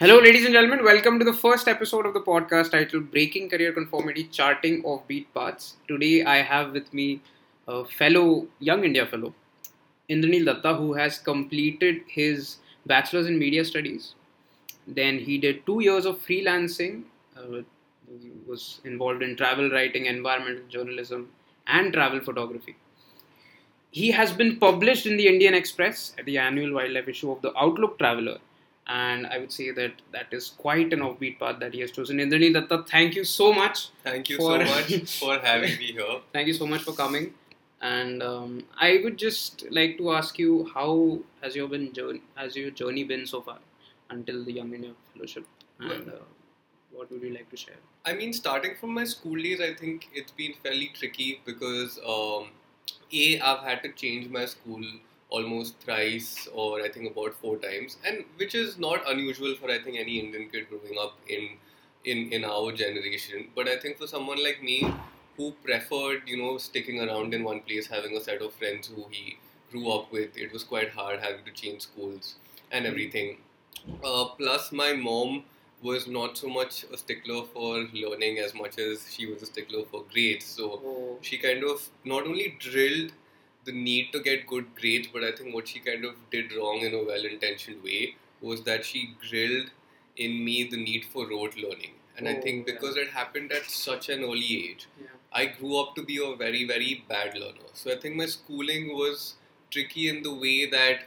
Hello, ladies and gentlemen. Welcome to the first episode of the podcast titled Breaking Career Conformity Charting Offbeat Paths. Today, I have with me a fellow, Young India fellow, Indranil Datta, who has completed his Bachelor's in Media Studies. Then he did two years of freelancing. Uh, he was involved in travel writing, environmental journalism, and travel photography. He has been published in the Indian Express at the annual wildlife issue of the Outlook Traveller and I would say that that is quite an offbeat path that he has chosen. Indranil Datta, thank you so much. Thank you so much for having me here. Thank you so much for coming. And um, I would just like to ask you, how has your been journey, has your journey been so far until the Young India Fellowship, and uh, what would you like to share? I mean, starting from my school days, I think it's been fairly tricky because um, a I've had to change my school almost thrice or I think about four times, and which is not unusual for I think any Indian kid growing up in in in our generation. But I think for someone like me who preferred you know sticking around in one place, having a set of friends who he grew up with, it was quite hard having to change schools and everything. Uh, plus, my mom was not so much a stickler for learning as much as she was a stickler for grades. So Oh, she kind of not only drilled the need to get good grades, but I think what she kind of did wrong in a well intentioned way was that she grilled in me the need for rote learning. And I Oh, think yeah. because it happened at such an early age, yeah. I grew up to be a very, very bad learner. So I think my schooling was tricky in the way that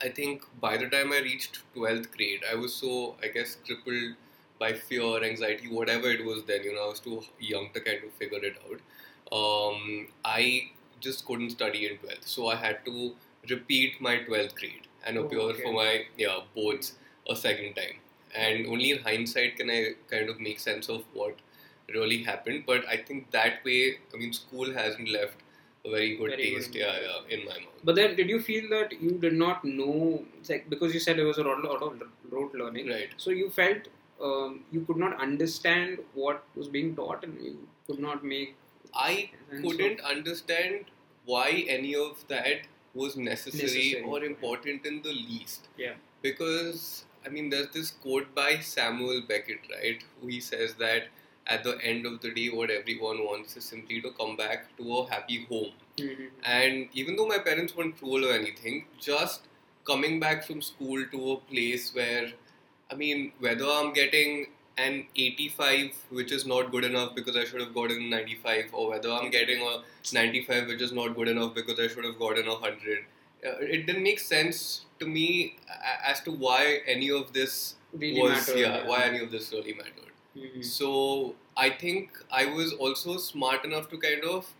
I think by the time I reached 12th grade, I was so, I guess, crippled by fear, anxiety, whatever it was then. You know, I was too young to kind of figure it out. Um, I just couldn't study in 12th. So I had to repeat my 12th grade and Oh, appear okay. for my yeah, boards a second time. And only in hindsight can I kind of make sense of what really happened. But I think that way, I mean, school hasn't left a very good Very good taste yeah, yeah, in my mouth. But then, did you feel that you did not know, like because you said there was a lot, lot of rote learning, Right. So you felt um, you could not understand what was being taught, and you could not make. I couldn't understand why any of that was necessary, Necessary. or important in the least. Yeah. Because, I mean, there's this quote by Samuel Beckett, right? Who he says that at the end of the day, what everyone wants is simply to come back to a happy home. Mhm. And even though my parents weren't cruel or anything, just coming back from school to a place where, I mean, whether I'm getting an 85, which is not good enough because I should have gotten 95, or whether I'm getting a 95, which is not good enough because I should have gotten a 100, uh, it didn't make sense to me as to why any of this Really was, mattered, yeah, yeah. why any of this really mattered. Mhm. So I think I was also smart enough to kind of,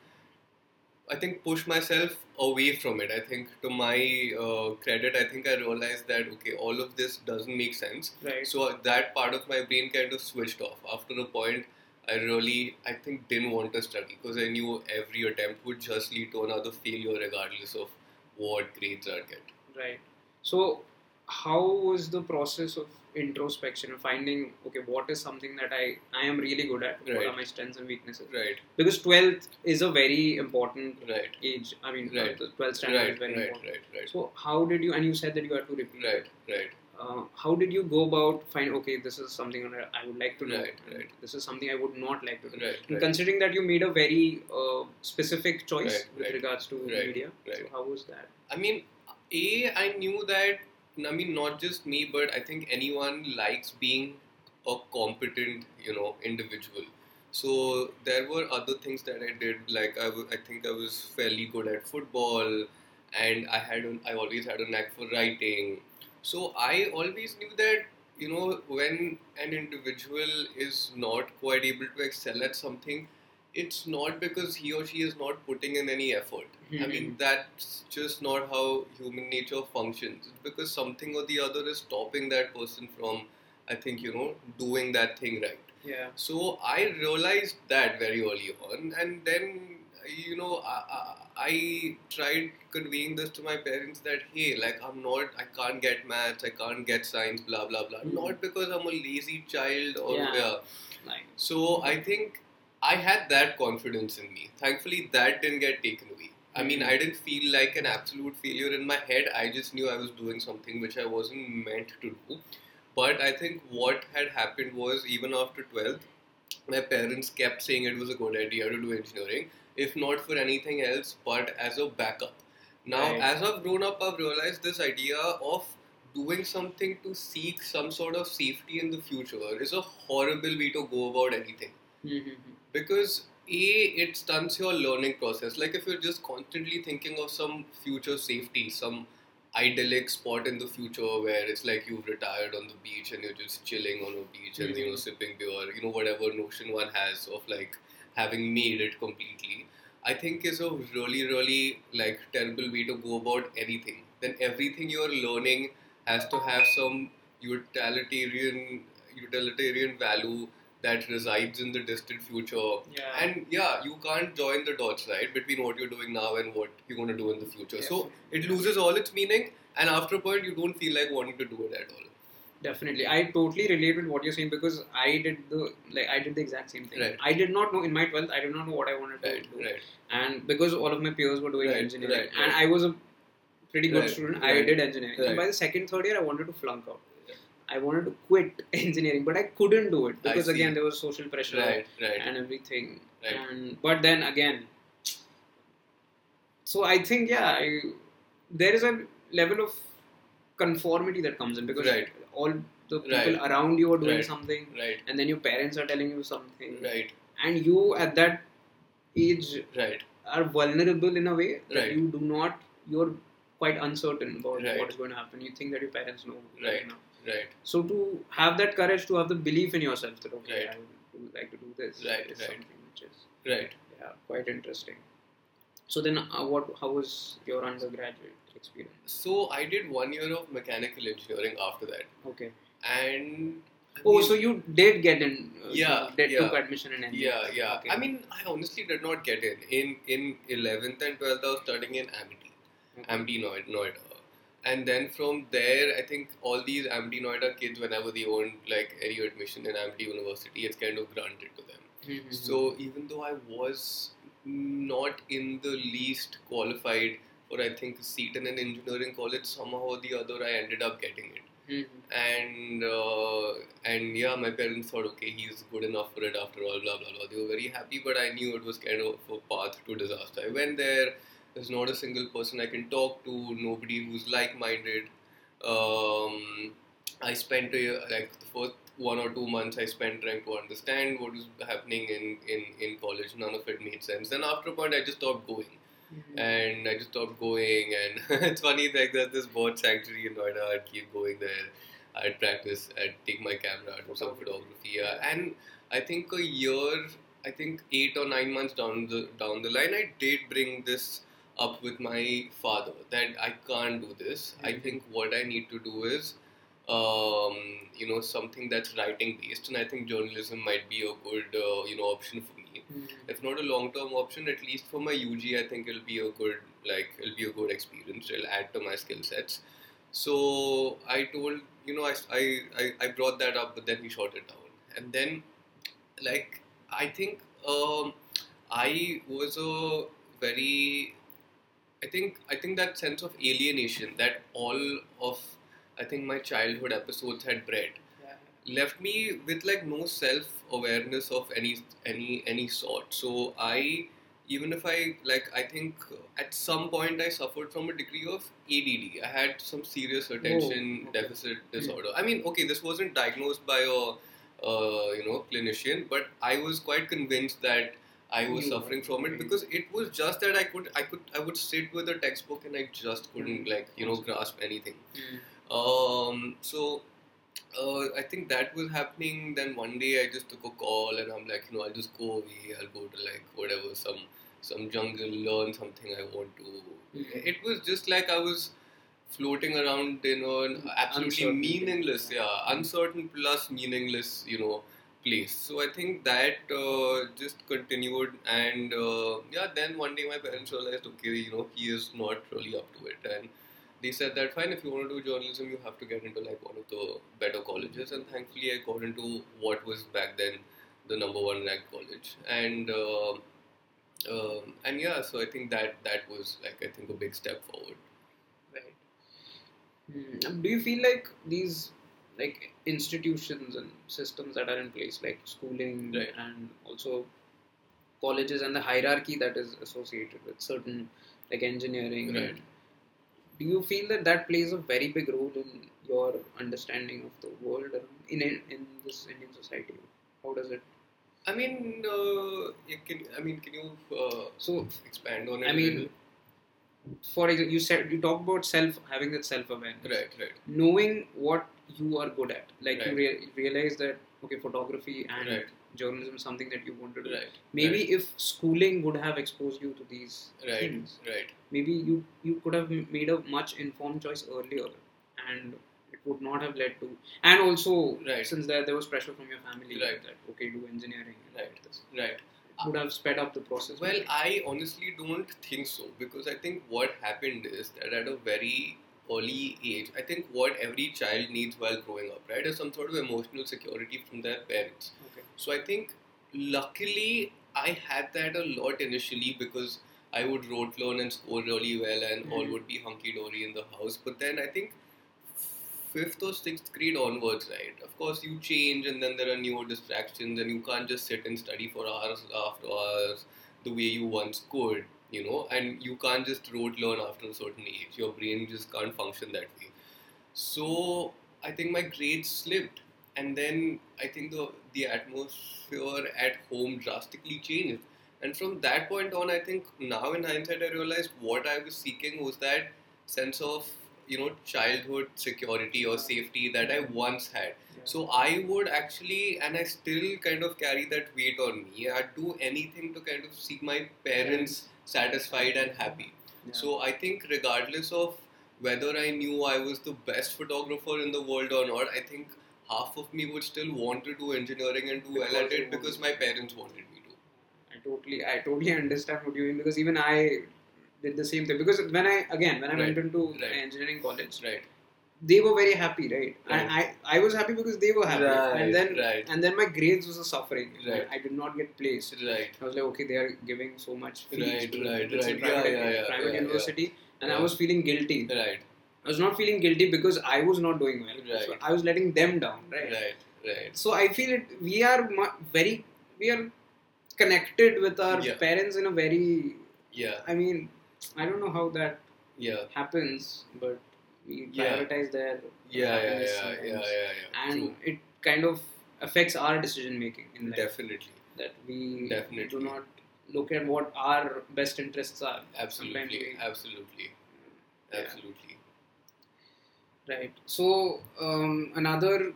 I think, push myself away from it. I think to my uh, credit, I think I realized that okay, all of this doesn't make sense. Right. So that part of my brain kind of switched off. After a point, I really, I think, didn't want to study because I knew every attempt would just lead to another failure, regardless of what grades I'd get. Right. So, how was the process of introspection and finding okay what is something that I I am really good at? right. What are my strengths and weaknesses? Right, Because twelfth is a very important right, age. I mean, Right. the twelfth standard right, is very right, important. right, right, So, how did you? And you said that you had to repeat. right, right. Uh, how did you go about find okay this is something I would like to know Right, right. this is something I would not like to do Right, and right. considering that you made a very uh, specific choice Right, with right, regards to right, media so right. how was that I mean, A, I knew that, I mean, not just me, but I think anyone likes being a competent, you know, individual. So there were other things that I did, like I, w- I think I was fairly good at football, and I had I always had a knack for writing. So I always knew that you know when an individual is not quite able to excel at something, it's not because he or she is not putting in any effort. I mean, that's just not how human nature functions. It's because something or the other is stopping that person from, I think, you know, doing that thing right. yeah So I realized that very early on, and then, you know, I, I, I tried conveying this to my parents that, hey, like, I'm not, I can't get maths, I can't get science, blah, blah, blah. Mhm. Not because I'm a lazy child or, Yeah. yeah. like So I think I had that confidence in me. Thankfully, that didn't get taken away. I mean, Mhm. I didn't feel like an absolute failure in my head. I just knew I was doing something which I wasn't meant to do. But I think what had happened was even after 12th, my parents kept saying it was a good idea to do engineering, if not for anything else, but as a backup. Now, Right. as I've grown up, I've realized this idea of doing something to seek some sort of safety in the future is a horrible way to go about anything Mm-hmm. because a it stunts your learning process like if you're just constantly thinking of some future safety some idyllic spot in the future where it's like you've retired on the beach and you're just chilling on a beach and you know Mhm. sipping beer you know whatever notion one has of like having made it completely i think is a really really like terrible way to go about anything then everything you're learning has to have some utilitarian utilitarian value that resides in the distant future Yeah. and yeah, you can't join the dots, right, between what you're doing now and what you're going to do in the future. So it loses all its meaning, and after a point, you don't feel like wanting to do it at all. Definitely, I totally relate with what you're saying because I did the like I did the exact same thing. Right. I did not know in my twelfth. I did not know what I wanted to Right, do, right, and because all of my peers were doing engineering, and. I was a pretty good student, I did engineering. And by the second, third year, I wanted to flunk out. I wanted to quit engineering, but I couldn't do it because again there was social pressure right, right. and everything. Right. And but then again, so I think yeah, I, there is a level of conformity that comes in because Right. all the people Right. around you are doing Right. something, Right, and then your parents are telling you something, right, and you at that age right, are vulnerable in a way that Right. you do not. You're quite uncertain about Right. what is going to happen. You think that your parents know. Right. enough. Right. So to have that courage, to have the belief in yourself that okay, Right. I would, like to do this, Right, is right. something which is Right. yeah quite interesting. So then, uh, what? How was your undergraduate experience? So I did one year of mechanical engineering after that, Okay. and Oh, mean- so you did get in? Uh, Yeah, did yeah. took admission in engineering. Yeah, yeah. Okay. I mean, I honestly did not get in. In in eleventh and twelfth, I was studying in Amity, Okay. Amity Noida. And then from there, I think all these Amity Noida kids, whenever they own like any admission in Amity University, it's kind of granted to them. Mhm. So even though I was not in the least qualified for, I think, a seat in an engineering college, somehow or the other, I ended up getting it Mhm. and uh, and yeah, my parents thought, okay, he's good enough for it after all, blah blah blah. They were very happy, but I knew it was kind of a path to disaster. I went there. There's not a single person I can talk to. Nobody who's like-minded. Um, I spent a like the first one or two months I spent trying to understand what was happening in, in, in college. None of it made sense. Then after a point, I just stopped going Mhm. and I just stopped going. And it's funny, like there's this bird sanctuary in Noida. I'd keep going there. I'd practice. I'd take my camera. I'd do some photography. Yeah. And I think a year, I think eight or nine months down the down the line, I did bring this up with my father that I can't do this. I Mhm. think what I need to do is. Um, you know something that's writing based, and I think journalism might be a good uh, you know option for me Mhm. if not a long term option, at least for my UG, I think it'll be a good like it'll be a good experience. It'll add to my skill sets. So I told you know I, I, I, I brought that up, but then he shot it down. And then like I think um, I was a very I think I think that sense of alienation that all of I think my childhood episodes had bred Yeah. left me with like no self awareness of any any any sort so i even if i like i think at some point i suffered from a degree of add i had some serious attention Oh, okay. deficit disorder i mean okay this wasn't diagnosed by a uh, you know clinician but i was quite convinced that I was You suffering from it because it was just that I could I could I would sit with a textbook and I just couldn't Mm. like you know grasp anything. Mhm. Um, so uh, I think that was happening. Then one day I just took a call and I'm like, you know, I'll just go away. I'll go to like whatever some some jungle, learn something I want to. Mhm. It was just like I was floating around in an absolutely Uncertainty. meaningless, yeah, uncertain plus meaningless, you know, place. So I think that uh, just continued, and uh, yeah, then one day my parents realized, okay, you know, he is not really up to it, and they said that fine, if you want to do journalism, you have to get into like one of the better colleges, and thankfully I got into what was back then the number one ranked college, and. Uh, and yeah, so I think that that was like I think a big step forward. Right. Hmm. Do you feel like these like institutions and systems that are in place, like schooling Right. and also colleges and the hierarchy that is associated with certain like engineering. Right. and- Do you feel that that plays a very big role in your understanding of the world in in, this Indian society? How does it? I mean, uh, can I mean, can you uh, So expand on it? I mean, for example, you said you talk about self having that self awareness. right, right, knowing what you are good at like you Right. rea- realize that okay photography and Right. journalism is something that you want to do right, maybe if schooling would have exposed you to these right, things right, maybe you you could have made a much informed choice earlier and it would not have led to and also Right. since there there was pressure from your family Right. that okay do engineering and Right. right. it would have sped up the process Well, I honestly don't think so because I think what happened is that at a very early age, I think what every child needs while growing up, right, is some sort of emotional security from their parents. okay So I think luckily I had that a lot initially because I would rote learn and score really well and all Mhm. would be hunky dory in the house. But then I think fifth or sixth grade onwards, right? Of course, you change and then there are newer distractions and you can't just sit and study for hours after hours the way you once could, you know, and you can't just rote learn after a certain age. Your brain just can't function that way. So I think my grades slipped, and then I think the the atmosphere at home drastically changed. And from that point on, I think now in hindsight, I realized what I was seeking was that sense of you know childhood security or safety that I once had. Yeah. So I would actually, and I still kind of carry that weight on me. I'd do anything to kind of see my parents satisfied and happy. Yeah. So I think regardless of whether I knew I was the best photographer in the world or not, I think half of me would still want to do engineering and do well Because at it because my parents wanted me to. I totally, I totally understand what you mean because even I did the same thing. Because when I again when I went into Right. engineering college, Right. They were very happy, right? Right. And I, I was happy because they were happy, Right, and then right. and then my grades was a suffering. Right. I did not get placed. Right. I was like, okay, they are giving so much fees Right, to right, right. private, Yeah, yeah, yeah, private yeah, university, and I was feeling guilty. Right. I was not feeling guilty because I was not doing well. Right. So I was letting them down, right? Right. Right. So I feel it. We are very, we are connected with our parents in a very. Yeah. I mean, I don't know how that Yeah. happens, but we Yeah. prioritize their Yeah. Yeah. Yeah. Yeah. Yeah. Yeah. and True. it kind of affects our decision making in life. Definitely. That we Definitely. do not look at what our best interests are. Absolutely. Absolutely. Yeah. Absolutely. Right. So um, another,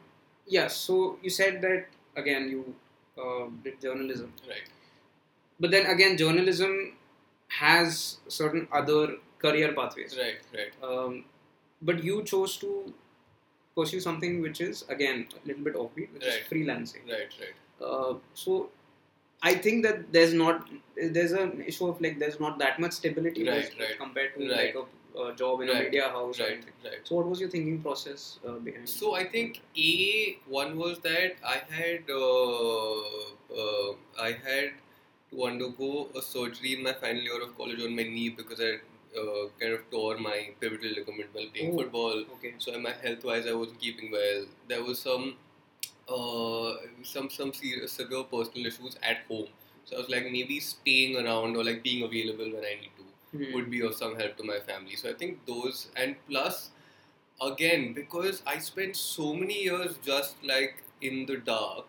yes. so you said that again you uh, did journalism, Right. but then again journalism has certain other career pathways. Right. Right. Um, but you chose to pursue something which is again a little bit offbeat, which Right. is freelancing. Right. Right. Uh, so I think that there's not there's an issue of like there's not that much stability Right, right. compared to like a, a job in a media house Right. Right. So what was your thinking process uh, behind? So I think a one was that I had uh, uh, I had to undergo a surgery in my final year of college on my knee because I uh, kind of tore my pivotal ligament while playing Oh. football. okay. So my health wise, I wasn't keeping well. There was some uh, some some serious, severe personal issues at home. So I was like maybe staying around or like being available when I need to Hmm. would be of some help to my family. So I think those and plus again because I spent so many years just like in the dark,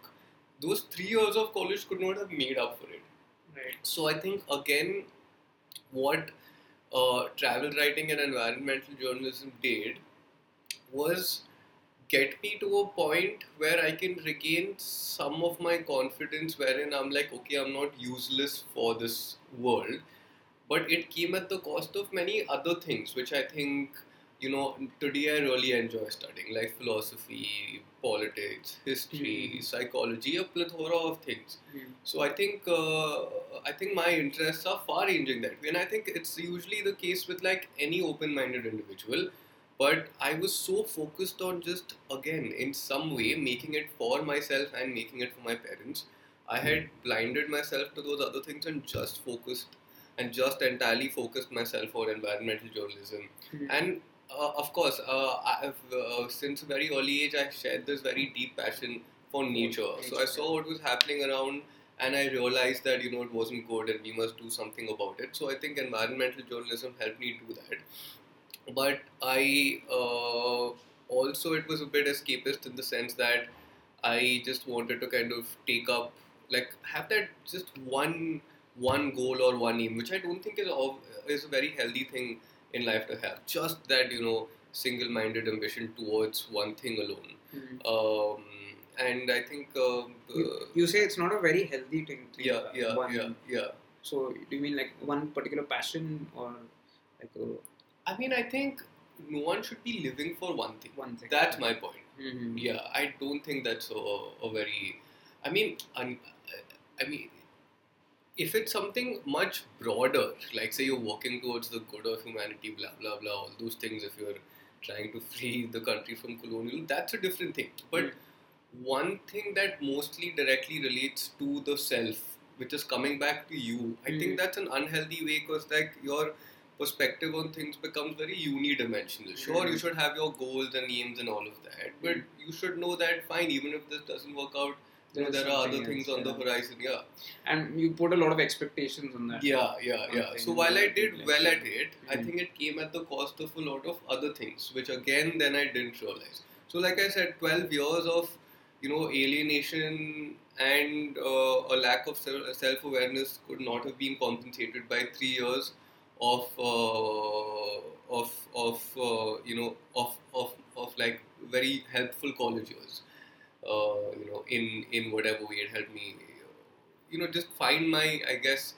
those three years of college could not have made up for it. Right. So I think again, what uh, travel writing and environmental journalism did was get me to a point where I can regain some of my confidence, wherein I'm like, okay, I'm not useless for this world, but it came at the cost of many other things, which I think. You know, today I really enjoy studying, like philosophy, politics, history, Mhm. psychology, a plethora of things. Hmm. So I think uh, I think my interests are far ranging that way, and I think it's usually the case with like any open-minded individual. But I was so focused on just again in some way making it for myself and making it for my parents. I had blinded myself to those other things and just focused and just entirely focused myself on environmental journalism. Hmm. And uh, of course, uh, I've uh, since a very early age I shared this very deep passion for nature. So I saw what was happening around, and I realized that you know it wasn't good, and we must do something about it. So I think environmental journalism helped me do that. But I uh, also it was a bit escapist in the sense that I just wanted to kind of take up like have that just one one goal or one aim, which I don't think is of, is a very healthy thing in life to have. Just that you know single-minded ambition towards one thing alone. Mhm. Um, and I think uh, You, you say it's not a very healthy thing. to yeah, yeah, one- yeah, yeah. So do you mean like one particular passion or like a, I mean, I think no one should be living for one thing. one thing? That's my point. Mhm. Yeah, I don't think that's a, a very. I mean, un, I mean, if it's something much broader, like say you're working towards the good of humanity, blah blah blah, all those things. If you're trying to free the country from colonial, that's a different thing. But Mm. one thing that mostly directly relates to the self, which is coming back to you, I Mm. think that's an unhealthy way because like your perspective on things becomes very unidimensional. Sure, Mm. you should have your goals and aims and all of that, but you should know that fine, even if this doesn't work out, there are other things else, on the horizon. Yeah, And you put a lot of expectations on that. yeah, yeah, yeah. So while I did well at it, I Mhm. think it came at the cost of a lot of other things, which again then I didn't realize. So like I said, twelve years of you know alienation and uh, a lack of self awareness could not have been compensated by three years of uh, of of uh, you know of of of like very helpful college years. Uh, you know, in in whatever way it helped me, you know, just find my I guess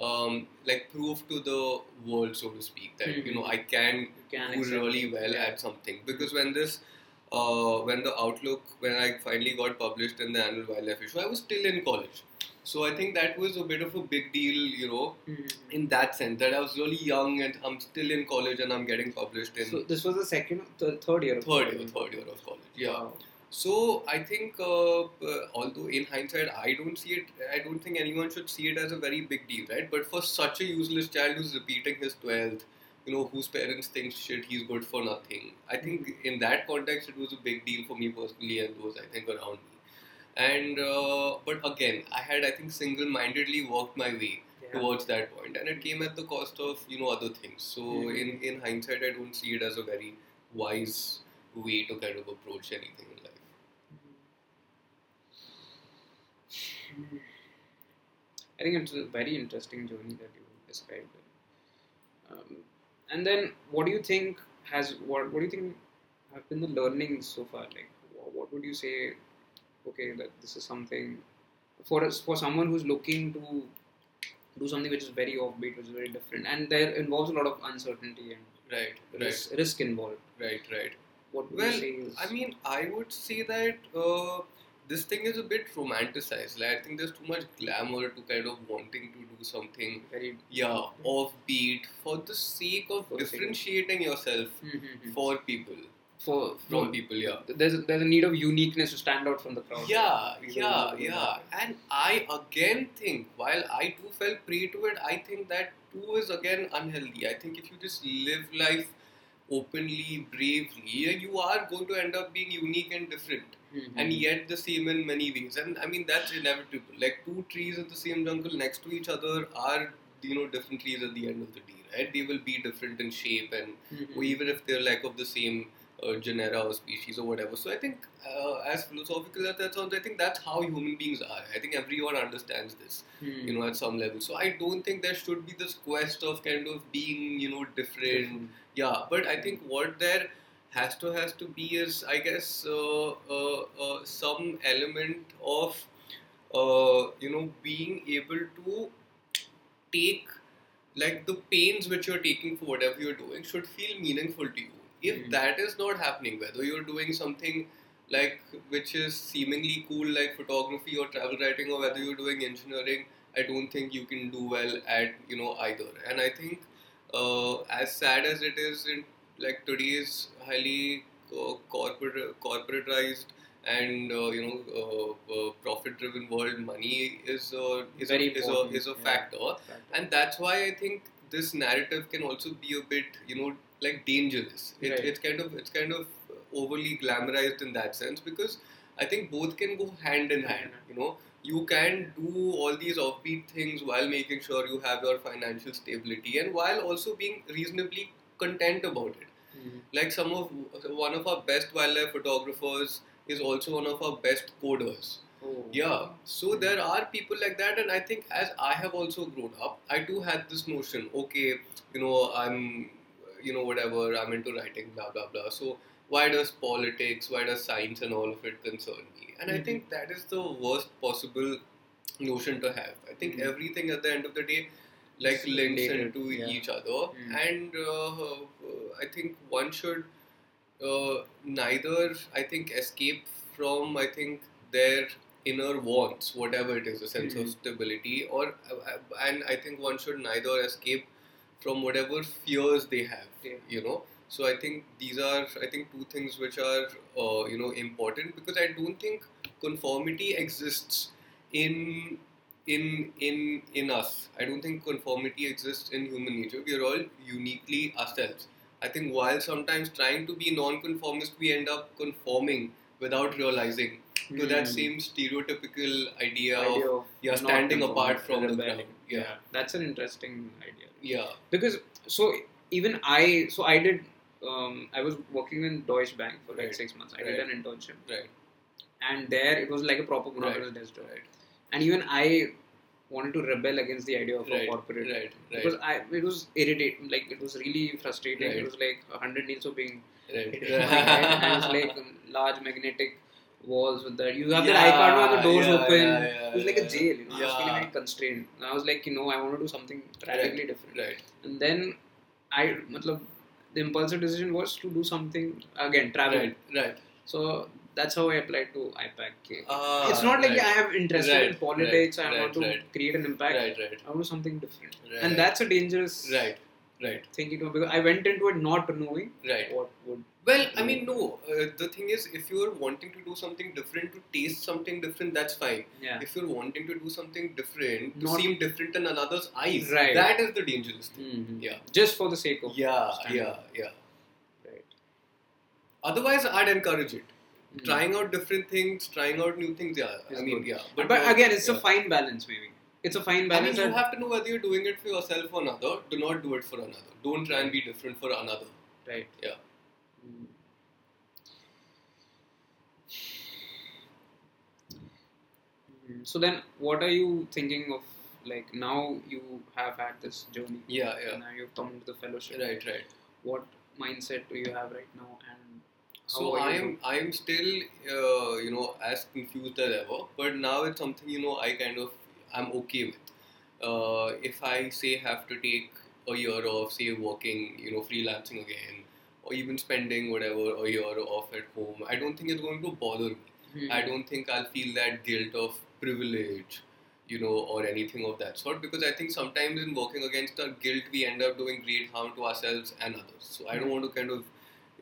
um, like proof to the world, so to speak, that you know I can can do really well Yeah. at something. Because when this, uh, when the Outlook, when I finally got published in the annual wildlife issue, I was still in college. So I think that was a bit of a big deal, you know, Mhm. in that sense that I was really young and I'm still in college and I'm getting published in So this was the second, th- third year. Of third college. year, third year of college. Yeah. Wow. So I think, uh, uh, although in hindsight, I don't see it. I don't think anyone should see it as a very big deal, right? But for such a useless child who's repeating his twelfth, you know, whose parents think shit, he's good for nothing. I think in that context, it was a big deal for me personally and those I think around me. And uh, but again, I had I think single-mindedly worked my way Yeah. towards that point, and it came at the cost of you know other things. So in in hindsight, I don't see it as a very wise way to kind of approach anything life. I think it's a very interesting journey that you described. Um, and then, what do you think has what? What do you think have been the learnings so far? Like, wha- what would you say? Okay, that this is something for us for someone who's looking to do something which is very offbeat, which is very different, and there involves a lot of uncertainty and Right, right, risk, risk involved. right, right. What would Well, you say is? I mean, I would say that uh, this thing is a bit romanticized. Like, I think there's too much glamour to kind of wanting to do something, very yeah, offbeat for the sake of For the sake of- differentiating yourself Mhm. for people, for from people, yeah. there's a, there's a need of uniqueness to stand out from the crowd. Yeah, yeah, yeah. And I again think, while I too fell prey to it, I think that too is again unhealthy. I think if you just live life openly, bravely, you are going to end up being unique and different. Mhm. And yet the same in many ways. And I mean, that's inevitable. Like two trees in the same jungle next to each other are, you know, different trees at the end of the day, right? They will be different in shape and Mhm. even if they're like of the same uh, genera or species or whatever. So I think, uh, as philosophical as that sounds, I think that's how human beings are. I think everyone understands this, Mhm. you know, at some level. So I don't think there should be this quest of kind of being, you know, different. Yeah, but I think what there has to has to be is, I guess, uh, uh, uh, some element of, uh, you know, being able to take like the pains which you're taking for whatever you're doing should feel meaningful to you. If Mhm. that is not happening, whether you're doing something like which is seemingly cool like photography or travel writing or whether you're doing engineering, I don't think you can do well at you know either. And I think uh, as sad as it is in like today's highly uh, corporate corporatized and uh, you know uh, uh, profit driven world, money is uh, is Very a, is a is a yeah. factor and that's why I think this narrative can also be a bit, you know, like dangerous. It, Right. It's kind of it's kind of overly glamorized in that sense because I think both can go hand in hand. You know, you can do all these offbeat things while making sure you have your financial stability and while also being reasonably content about it. Mm. Like some of one of our best wildlife photographers is also one of our best coders. Oh. Yeah, so there are people like that, and I think as I have also grown up, I do have this notion. Okay, you know, I'm, you know, whatever I'm into writing, blah blah blah. So why does politics, why does science, and all of it concern me? And I Mhm. think that is the worst possible notion to have. I think Mhm. everything at the end of the day, like links related, into yeah. each other, Mm. and uh, I think one should uh, neither I think escape from I think their inner wants, whatever it is, a sense Mhm. of stability, or uh, and I think one should neither escape from whatever fears they have. Yeah. You know, so I think these are I think two things which are uh, you know important because I don't think conformity exists in in in in us. I don't think conformity exists in human nature. We are all uniquely ourselves. I think while sometimes trying to be non-conformist, we end up conforming without realizing to that Mm. same stereotypical idea, idea of of yeah not standing apart from the rebelling. crowd. Yeah, that's an interesting idea yeah, because so even I so I did um, I was working in Deutsche Bank for like Right. six months. I Right. did an internship, right, and there it was like a proper Right. desk job. right, And even I wanted to rebel against the idea of right, a corporate right, because I it was irritating. Like it was really frustrating. Right. It was like a hundred needs of being right, hit in my head, and it was like large magnetic walls with that. You have that Yeah, iPad now, the doors yeah, open. yeah, it was like a jail. You know, I was feeling very constrained. And I was like, you know, I want to do something radically different. right, And then I, matlab, the impulsive decision was to do something again, travel. right, right. So that's how I applied to IPAC. Ah, it's not like right. I have interest in politics. right, I want to right. create an impact. Right, right, I want to something different. Right. And that's a dangerous right, right, do because I went into it not knowing right. what would. Well, I mean, no. Uh, the thing is, if you're wanting to do something different, to taste something different, that's fine. Yeah. If you're wanting to do something different, to Not- seem different in another's eyes, Right. that is the dangerous thing. Mhm. Yeah. Just for the sake of. Yeah, yeah, yeah. Right. Otherwise, I'd encourage it. Trying out different things, trying out new things. Yeah, Is I mean, good. yeah. But, uh, again, it's yeah. a fine balance, maybe. It's a fine I mean, balance. you have to know whether you're doing it for yourself or another. Do not do it for another. Don't try and be different for another. Right. Yeah. Mm. Mm, So then, what are you thinking of? Like now, you have had this journey. Yeah, yeah. Now you've come to the fellowship. Right, right. What mindset do you have right now? And So I am I am still uh, you know as confused as ever, but now it's something you know I kind of I'm okay with. Uh, if I say have to take a year off, say working, you know, freelancing again, or even spending whatever a year off at home, I don't think it's going to bother me. Hmm. I don't think I'll feel that guilt of privilege, you know, or anything of that sort. Because I think sometimes in working against our guilt, we end up doing great harm to ourselves and others. So I don't want to kind of,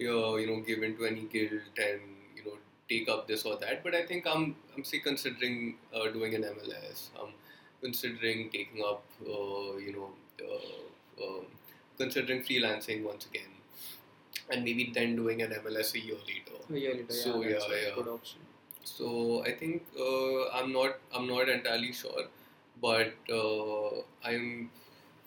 uh, you know, give into any guilt and you know take up this or that. But I think I'm I'm say considering uh, doing an MLS. I'm considering taking up, uh, you know, uh, um, considering freelancing once again. And maybe then doing an MLS a year later. A year later, So, yeah, that's yeah, a yeah. good option. So I think uh, I'm not I'm not entirely sure, but uh, I'm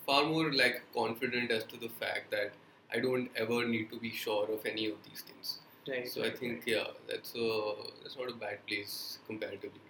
far more like confident as to the fact that I don't ever need to be sure of any of these things. Right. So I think right. yeah, that's a that's not a bad place comparatively.